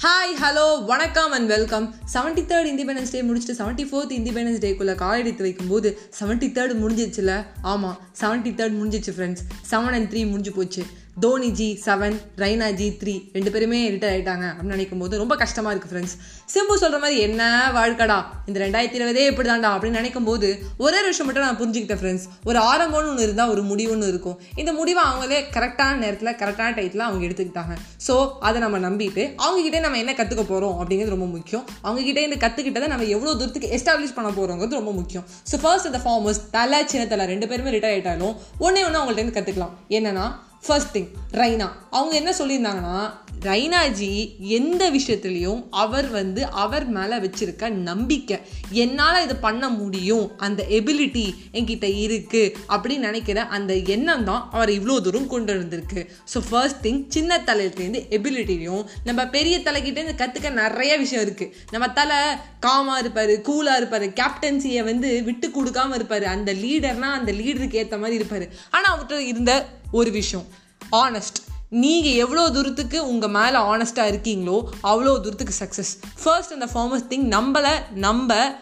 Hi hello வணக்கம் and welcome seventy third independence day முடிச்சுட்டு seventy fourth independence டேக்குள்ளே கால் எடுத்து வைக்கும்போது செவன்ட்டி தேர்ட் முடிஞ்சிச்சுல ஆமாம் செவன்ட்டி தேர்ட் முடிஞ்சிச்சு ஃப்ரெண்ட்ஸ் செவன் அண்ட் த்ரீ முடிஞ்சு போச்சு. தோனி ஜி செவன் ரைனா ஜி த்ரீ ரெண்டு பேருமே ரிட்டையர் ஆயிட்டாங்க அப்படின்னு நினைக்கும் போது ரொம்ப கஷ்டமாக இருக்குது ஃப்ரெண்ட்ஸ் சிம்பு சொல்கிற மாதிரி என்ன வாழ்க்கடா? இந்த ரெண்டாயிரத்தி இருபதே இப்படி தாண்டா அப்படின்னு நினைக்கும் போது ஒரே விஷயம் மட்டும் நான் புரிஞ்சுக்கிட்டேன் ஃப்ரெண்ட்ஸ் ஒரு ஆரம்பம்னு ஒன்று இருந்தால் ஒரு முடிவுன்னு இருக்கும். இந்த முடிவை அவங்களே கரெக்டான நேரத்தில் கரெக்டான டயத்தில் அவங்க எடுத்துக்கிட்டாங்க. ஸோ அதை நம்ம நம்பிட்டு அவங்ககிட்டே நம்ம என்ன கற்றுக்க போகிறோம் அப்படிங்கிறது ரொம்ப முக்கியம். அவங்ககிட்ட இந்த கற்றுக்கிட்டதை நம்ம எவ்வளோ தூரத்துக்கு எஸ்டாப்ளிஷ் பண்ண போகிறோங்கிறது ரொம்ப முக்கியம். ஸோ ஃபர்ஸ்ட் அந்த ஃபார்மர்ஸ் தலை சின்ன தலை ரெண்டு பேருமே ரிட்டையர் ஆகிட்டாலும் ஒன்றே ஒன்று அவங்கள்ட்ட இருந்து கற்றுக்கலாம் என்னன்னா ஃபர்ஸ்ட் திங் ரைனா அவங்க என்ன சொல்லியிருந்தாங்கன்னா ரைனாஜி எந்த விஷயத்துலையும் அவர் வந்து அவர் மேலே வச்சிருக்க நம்பிக்கை என்னால் இதை பண்ண முடியும் அந்த எபிலிட்டி என்கிட்ட இருக்குது அப்படின்னு நினைக்கிற அந்த எண்ணம் தான் அவர் இவ்வளோ தூரம் கொண்டு வந்திருக்கு. ஸோ ஃபர்ஸ்ட் திங் சின்ன தலையிலேருந்து எபிலிட்டியும் நம்ம பெரிய தலைக்கிட்டேருந்து கற்றுக்க நிறைய விஷயம் இருக்குது நம்ம தலை காமாக இருப்பார் கூலாக இருப்பார் கேப்டன்சியை வந்து விட்டு கொடுக்காம இருப்பார். அந்த லீடர்னால் அந்த லீடருக்கு ஏற்ற மாதிரி இருப்பார். ஆனால் அவர்கிட்ட இருந்த ஒரு விஷயம். ஆனஸ்ட் நீங்கள் எவ்வளோ தூரத்துக்கு உங்கள் மேலே ஆனஸ்ட்டாக இருக்கீங்களோ அவ்வளோ தூரத்துக்கு சக்ஸஸ் ஃபர்ஸ்ட் அந்த ஃபார்மஸ் திங் நம்மளை நம்ம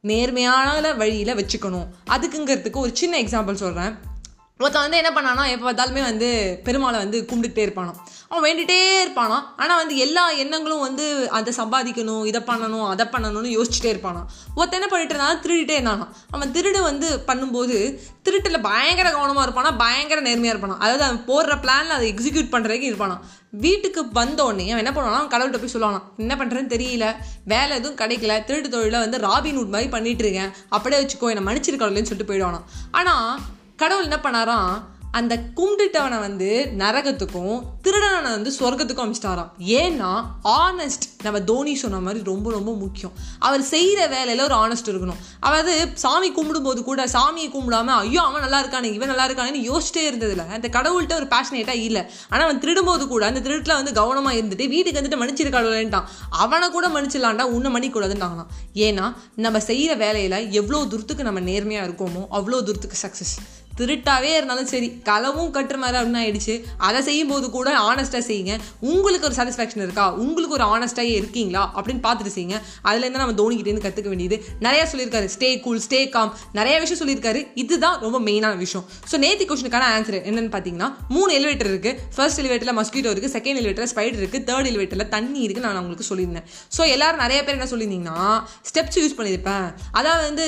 நேர்மையான வழியில் வச்சுக்கணும். அதுக்குங்கிறதுக்கு ஒரு சின்ன எக்ஸாம்பிள் சொல்கிறேன் ஒருத்தன் வந்து என்ன பண்ணானா எப்போ பார்த்தாலுமே வந்து பெருமாளை வந்து கும்பிட்டுட்டே இருப்பானோ அவன் வேண்டிகிட்டே இருப்பானா? ஆனால் வந்து எல்லா எண்ணங்களும் வந்து அதை சம்பாதிக்கணும் இதை பண்ணணும் அதை பண்ணணும்னு யோசிச்சுட்டே இருப்பானா? ஒருத்தன் என்ன பண்ணிட்டு இருந்தாலும் திருடிட்டே இருந்தானா? அவன் திருடு வந்து பண்ணும்போது திருட்டில் பயங்கர கவனமாக இருப்பானா? பயங்கர நேர்மையாக இருப்பானா? அதாவது அவன் போடுற பிளானில் அதை எக்ஸிக்யூட் பண்ணுறதுக்கு இருப்பானா? வீட்டுக்கு வந்தோடனே அவன் என்ன பண்ணுவானா? கடவுள்கிட்ட போய் சொல்லுவானா என்ன பண்ணுறேன்னு தெரியல வேலை எதுவும் கிடைக்கல திருட்டு தொழில வந்து ராபின்ஹுட் மாதிரி பண்ணிட்டு இருக்கேன். அப்படியே வச்சுக்கோ என்னை மன்னிச்சிருக்கலன்னு சொல்லிட்டு போயிடுவானா? ஆனால் கடவுள் என்ன பண்ணாராம்? அந்த கும்பிட்டுட்டவனை வந்து நரகத்துக்கும் திருடனை வந்து சொர்க்கத்துக்கும் அமிச்சிட்டாராம். ஏன்னா ஆனஸ்ட் நம்ம தோனி சொன்ன மாதிரி ரொம்ப ரொம்ப முக்கியம். அவர் செய்கிற வேலையில் ஒரு ஆனஸ்ட் இருக்கணும். அதாவது சாமி கும்பிடும்போது கூட சாமியை கும்பிடாம ஐயோ அவன் நல்லா இருக்கானே இவன் நல்லா இருக்கானேன்னு யோசிச்சிட்டே இருந்ததில்ல. அந்த கடவுள்கிட்ட ஒரு பேஷனேட்டாக இல்லை. ஆனால் அவன் திருடும்போது கூட அந்த திருட்டில் வந்து கவனமாக இருந்துட்டு வீட்டுக்கு வந்துட்டு மன்னிச்சிருக்காடுன்ட்டான் அவனை கூட மன்னிச்சிடலான்டா உன்னை மன்னிக்கூடாதுன்ட்டாங்களாம் ஏன்னா நம்ம செய்கிற வேலையில் எவ்வளோ தூரத்துக்கு நம்ம நேர்மையாக இருக்கோமோ அவ்வளோ தூரத்துக்கு சக்ஸஸ் திருட்டாவே இருந்தாலும் சரி களவும் கட்டுற மாதிரி அப்படின்னு ஆயிடுச்சு. அதை செய்யும் போது கூட ஆனஸ்ட்டாக செய்யுங்க. உங்களுக்கு ஒரு சாட்டிஸ்ஃபேக்ஷன் இருக்கா? உங்களுக்கு ஒரு ஆனஸ்டாக இருக்கீங்களா? அப்படின்னு பார்த்துட்டு செய்யுங்க. அதுலேருந்து நம்ம தோனிக்கிட்டேருந்து கற்றுக்க வேண்டியது. நிறையா சொல்லியிருக்காரு. ஸ்டே கூல் ஸ்டே காம் நிறைய விஷயம் சொல்லியிருக்காரு. இதுதான் ரொம்ப மெயினான விஷயம். ஸோ நேத்தி கொஸ்டினுக்கான ஆன்சர் என்னன்னு பார்த்தீங்கன்னா மூணு எலிவேட்டர் இருக்குது ஃபர்ஸ்ட் எலிவேட்டரில் மஸ்கிட்டோ இருக்குது செகண்ட் எலிவேட்டரில் ஸ்பைடர் இருக்குது தேர்ட் எலிவேட்டரில் தண்ணி இருக்குது நான் உங்களுக்கு சொல்லியிருந்தேன். ஸோ எல்லாரும் நிறைய பேர் என்ன சொல்லியிருந்தீங்கன்னா ஸ்டெப்ஸ் யூஸ் பண்ணியிருப்பேன். அதாவது வந்து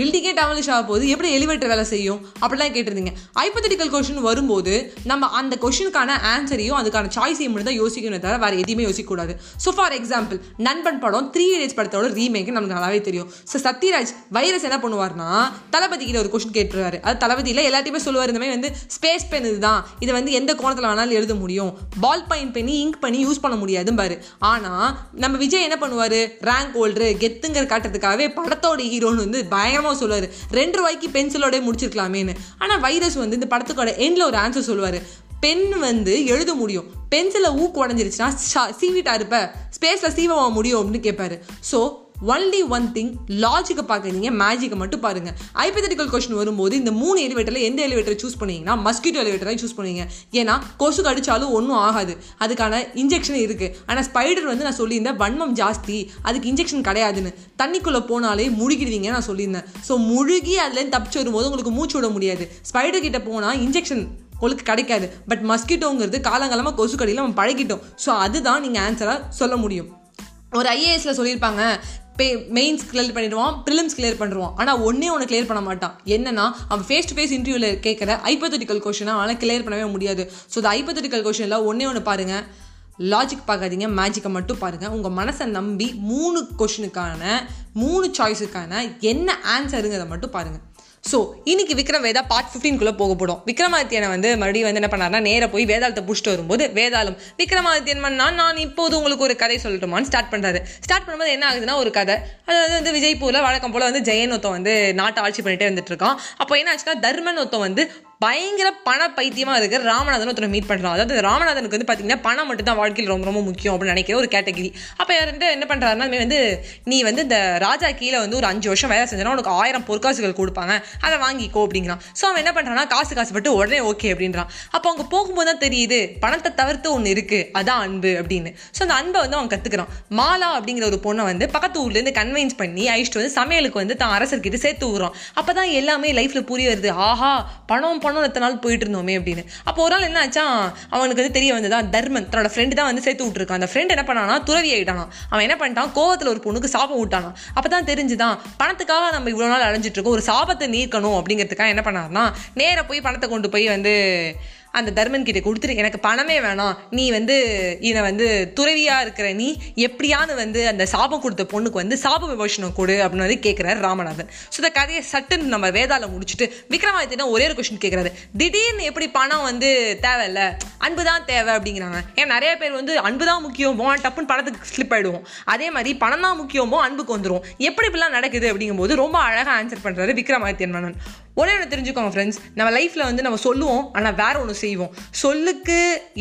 பில்டிங்கே டெவலிஷ் ஆக போது எப்படி எலிவேட்டர் வேலை செய்யும்? அப்படி அப்படிலாம் கேட்டிருந்தீங்க. ஹைப்பத்திட்டிக்கல் கொஷின் வரும்போது நம்ம அந்த கொஷினுக்கான ஆன்சரையும் அதுக்கான சாய்ஸையும் மட்டும் தான் யோசிக்கணும் தவிர வேறு எதையுமே யோசிக்கக்கூடாது. ஸோ ஃபார் எக்ஸாம்பிள் நண்பன் படம் த்ரீ இடியட்ஸ் படத்தோட ரீமேக் நமக்கு நல்லாவே தெரியும். ஸோ சத்யராஜ் வைரஸ் என்ன பண்ணுவார்னா தளபதி கிட்ட ஒரு கொஷின் கேட்டுருவாரு அது தளபதியில் எல்லாத்தையுமே சொல்லுவார். இந்த மாதிரி வந்து ஸ்பேஸ் பென் இதுதான். இதை வந்து எந்த கோணத்தில் வேணாலும் எழுத முடியும். பால் பாயிண்ட் பண்ணி இங்க் பண்ணி யூஸ் பண்ண முடியாதுன்னு பாரு. ஆனால் நம்ம விஜய் என்ன பண்ணுவார்? ரேங்க் ஹோல்டரு கெத்துங்கிற காட்டுறதுக்காகவே படத்தோட ஹீரோன்னு வந்து பயங்கரமாக சொல்லுவார். ரெண்டு ரூபாய்க்கு பென்சிலோடய முடிச்சிருக்கலாமேன்னு. ஆனால் வைரஸ் வந்து இந்த படத்துக்கோட எண்டில் ஒரு ஆன்சர் சொல்லுவார். பென் வந்து எழுத முடியும். பென்சிலை ஊக்கு உடஞ்சிருச்சுன்னா சீவிட்டா இருப்ப. ஸ்பேஸில் சீவ முடியும் அப்படின்னு கேட்பாரு ஸோ ஒன்லி ஒன் திங் லாஜிக்கை பார்க்குறீங்க மேஜிக்கை மட்டும் பாருங்கள் ஐபத்தட்டிக்கல் கொஸ்டின் வரும்போது இந்த மூணு எலிவேட்டரில் எந்த எலிவேட்டரை சூஸ் பண்ணீங்கன்னா மஸ்கிட்டோ எலிவேட்டரை சூஸ் பண்ணுவீங்க ஏன்னா கொசு கடிச்சாலும் ஒன்றும் ஆகாது. அதுக்கான இன்ஜெக்ஷன் இருக்குது ஆனால் ஸ்பைடர் வந்து நான் சொல்லியிருந்தேன் வன்மம் ஜாஸ்தி. அதுக்கு இன்ஜெக்ஷன் கிடையாதுன்னு. தண்ணிக்குள்ளே போனாலே முழுகிடுவீங்க நான் சொல்லியிருந்தேன். ஸோ முழுகி அதுலேருந்து தப்பிச்சு வரும்போது உங்களுக்கு மூச்சு விட முடியாது. ஸ்பைடர் கிட்ட போனால் இன்ஜெக்ஷன் உங்களுக்கு கிடைக்காது. பட் மஸ்கிட்டோங்கிறது காலங்காலமாக கொசு கடியில் நம்ம பழகிட்டோம். ஸோ அதுதான் நீங்கள் ஆன்சராக சொல்ல முடியும். ஒரு ஐஏஎஸில் சொல்லியிருப்பாங்க பே மெயின்ஸ் கிளியர் பண்ணிடுவான் ப்ரிலிம்ஸ் கிளியர் பண்ணுவான் ஆனால் ஒன்றே ஒன்று கிளியர் பண்ண மாட்டான். என்னன்னா அவன் ஃபேஸ் டு ஃபேஸ் இன்டர்வியூவில் கேட்குற ஐப்பத்தட்டிக்கல் கொஷனை அவனால் கிளியர் பண்ணவே முடியாது. ஸோ இந்த ஐப்பத்தட்டிக்கல் கொஷனில் ஒன்றே ஒன்று பாருங்கள் லாஜிக் பார்க்காதீங்க மேஜிக்கை மட்டும் பாருங்கள் உங்கள் மனசை நம்பி மூணு கொஷனுக்கான மூணு சாய்ஸுக்கான என்ன ஆன்சருங்கிறத மட்டும் பாருங்கள் ஸோ இன்னைக்கு விக்ரம் வேதா பார்ட் ஃபிஃப்டீன்குள்ளே போக போடும் விக்ரமாதித்யனை வந்து மறுபடியும் வந்து என்ன பண்ணார்னா நேராக போய் வேதாளத்தை பிடிச்சிட்டு வரும்போது வேதாளம் விக்ரமாதித்யன் மன்னா நான் இப்போது உங்களுக்கு ஒரு கதை சொல்லட்டுமான்னு ஸ்டார்ட் பண்ணுறாரு ஸ்டார்ட் பண்ணும்போது என்ன ஆகுதுன்னா ஒரு கதை. அதாவது வந்து விஜய்பூரில் வழக்கம் போல் வந்து ஜெயன் ஒருத்தன் வந்து நாட்டை ஆட்சி பண்ணிகிட்டே வந்துட்டு இருக்கான். அப்போ என்ன ஆச்சுன்னா தர்மன் ஒருத்தன் வந்து பயங்கர பண பைத்தியமாக இருக்கிற ராமநாதன் ஒருத்தர் மீட் பண்ணுறான் அதாவது ராமநாதனுக்கு வந்து பார்த்தீங்கன்னா பணம் மட்டும் தான் வாழ்க்கையில் ரொம்ப ரொம்ப முக்கியம் அப்படின்னு நினைக்கிற ஒரு கேட்டகிரி அப்போ யாருட்டு என்ன பண்ணுறாருன்னா வந்து நீ வந்து இந்த ராஜா கீழே வந்து ஒரு அஞ்சு வருஷம் வேலை செஞ்சனா உனக்கு ஆயிரம் பொற்காசுகள் கொடுப்பாங்க. அதை வாங்கிக்கோ அப்படிங்கிறான். ஸோ அவன் என்ன பண்ணுறான்னா காசு காசுப்பட்டு உடனே ஓகே அப்படின்றான். அப்போ அவங்க போகும்போது தான் தெரியுது பணத்தை தவிர்த்து ஒன்று இருக்குது அதான் அன்பு அப்படின்னு. ஸோ அந்த அன்பை வந்து அவன் கற்றுக்கிறான் மாலா அப்படிங்கிற ஒரு பொண்ணை வந்து பக்கத்து ஊர்லேருந்து கன்வின்ஸ் பண்ணி அழிச்சிட்டு வந்து சமையலுக்கு வந்து தான் அரசர்கிட்ட சேர்த்து விடுறான். அப்போ தான் எல்லாமே லைஃப்பில் புரிய வருது. ஆஹா பணம் பணம் எத்தனை நாள் போயிட்டு இருந்தோமே அப்படின்னு. அப்போ ஒரு நாள் என்ன ஆச்சா அவனுக்கு வந்து தெரிய வந்ததா தர்மன் தன்னோட ஃப்ரெண்டு தான் வந்து சேர்த்து விட்டுருக்கான். அந்த ஃப்ரெண்ட் என்ன பண்ணானா துறவி ஆயிட்டானா. அவன் என்ன பண்ணிட்டான் கோவத்தில் ஒரு பொண்ணுக்கு சாபம் விட்டானா அப்போ தான் தெரிஞ்சுதான் பணத்துக்காக நம்ம இவ்வளோ நாள் அலைஞ்சிட்டு இருக்கோம் ஒரு சாபத்தை நீக்கணும் அப்படிங்கிறதுக்காக என்ன பண்ணாருன்னா நேராக போய் பணத்தை கொண்டு போய் வந்து அந்த தர்மன் கிட்ட கொடுத்துரு எனக்கு பணமே வேணாம். நீ வந்து இதை வந்து துறவியா இருக்கிற நீ எப்படியானு வந்து அந்த சாபம் கொடுத்த பொண்ணுக்கு வந்து சாப விமோசனம் கொடு அப்படின்னு வந்து கேட்குறாரு ராமநாதன். ஸோ இந்த கதையை சட்டுன்னு நம்ம வேதால முடிச்சுட்டு விக்ரமாதித்யன் ஒரே ஒரு கொஸ்டின் கேட்குறாரு திடீர்னு எப்படி பணம் வந்து தேவையில்ல அன்பு தான் தேவை அப்படிங்கிறாங்க. ஏன் நிறைய பேர் வந்து அன்பு தான் முக்கியமோ டப்புன்னு பணத்துக்கு ஸ்லிப் ஆயிடுவோம். அதே மாதிரி பணம் தான் முக்கியமோ அன்புக்கு வந்துடும் எப்படி இப்படிலாம் நடக்குது அப்படிங்கும்போது ரொம்ப அழகாக ஆன்சர் பண்ணுறாரு விக்ரமாதித்யன் மன்னன். ஒரே ஒன்று தெரிஞ்சுக்கோங்க ஃப்ரெண்ட்ஸ் நம்ம லைஃப்பில் வந்து நம்ம சொல்லுவோம் ஆனால் வேற ஒன்று செய்வோம். சொல்லுக்கு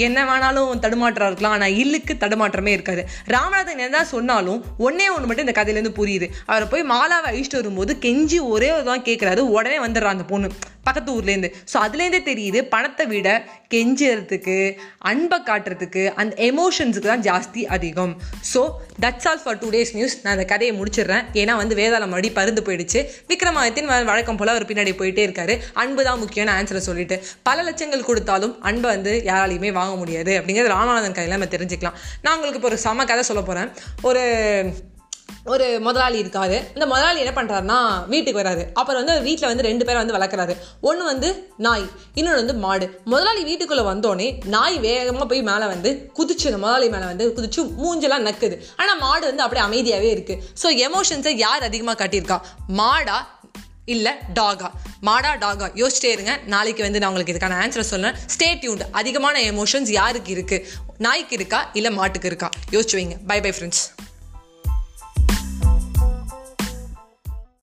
என்ன வேணாலும் தடுமாற்றம் இருக்கலாம் ஆனால் இல்லுக்கு தடுமாற்றமே இருக்காது. ராமநாதன் என்ன சொன்னாலும் ஒன்னே ஒன்று மட்டும் இந்த கதையிலேருந்து புரியுது. அவரை போய் மாலாவை அழிச்சிட்டு வரும்போது கெஞ்சி ஒரே ஒரு தான் கேட்குறாரு உடனே வந்துடுறான் அந்த பொண்ணு. பக்கத்து ஊர்லேருந்து ஸோ அதுலேருந்தே தெரியுது பணத்தை விட கெஞ்சுறதுக்கு அன்பை காட்டுறதுக்கு அந்த எமோஷன்ஸுக்கு தான் ஜாஸ்தி அதிகம். So that's all for today's news நான் அந்த கதையை முடிச்சிடுறேன். ஏன்னா வந்து வேதாளம் மறுபடி பருந்து போயிடுச்சு. விக்ரமாதித்தின் வழக்கம் போல் அவர் பின்னாடி போயிட்டே இருக்காரு. அன்பு தான் முக்கியம்னு ஆன்சரை சொல்லிட்டு. பல லட்சங்கள் கொடுத்தாலும் அன்பை வந்து யாராலையுமே வாங்க முடியாது. அப்படிங்கிறது ராமநாதன் கதையில் நம்ம தெரிஞ்சுக்கலாம். நான் உங்களுக்கு இப்போ ஒரு சம கதை சொல்ல போகிறேன் ஒரு ஒரு முதலாளி இருக்காரு. இந்த முதலாளி என்ன பண்ணுறாருன்னா வீட்டுக்கு வராது அப்புறம் வந்து வீட்டில் வந்து ரெண்டு பேரை வந்து வளர்க்குறாரு. ஒன்று வந்து நாய் இன்னொன்று வந்து மாடு. முதலாளி வீட்டுக்குள்ளே வந்தோடனே நாய் வேகமாக போய் மேலே வந்து குதிச்சு அந்த முதலாளி மேலே வந்து குதிச்சு மூஞ்செல்லாம் நக்குது. ஆனால் மாடு வந்து அப்படியே அமைதியாகவே இருக்குது ஸோ எமோஷன்ஸை யார் அதிகமாக காட்டியிருக்கா? மாடா இல்லை டாகா மாடா டாகா யோசிச்சிட்டே இருங்க. நாளைக்கு வந்து நான் உங்களுக்கு இதுக்கான ஆன்சர் சொல்லுறேன் ஸ்டே டியூன்ட் அதிகமான எமோஷன்ஸ் யாருக்கு இருக்குது நாய்க்கு இருக்கா? இல்லை மாட்டுக்கு இருக்கா? யோசிச்சு வைங்க. By bye friends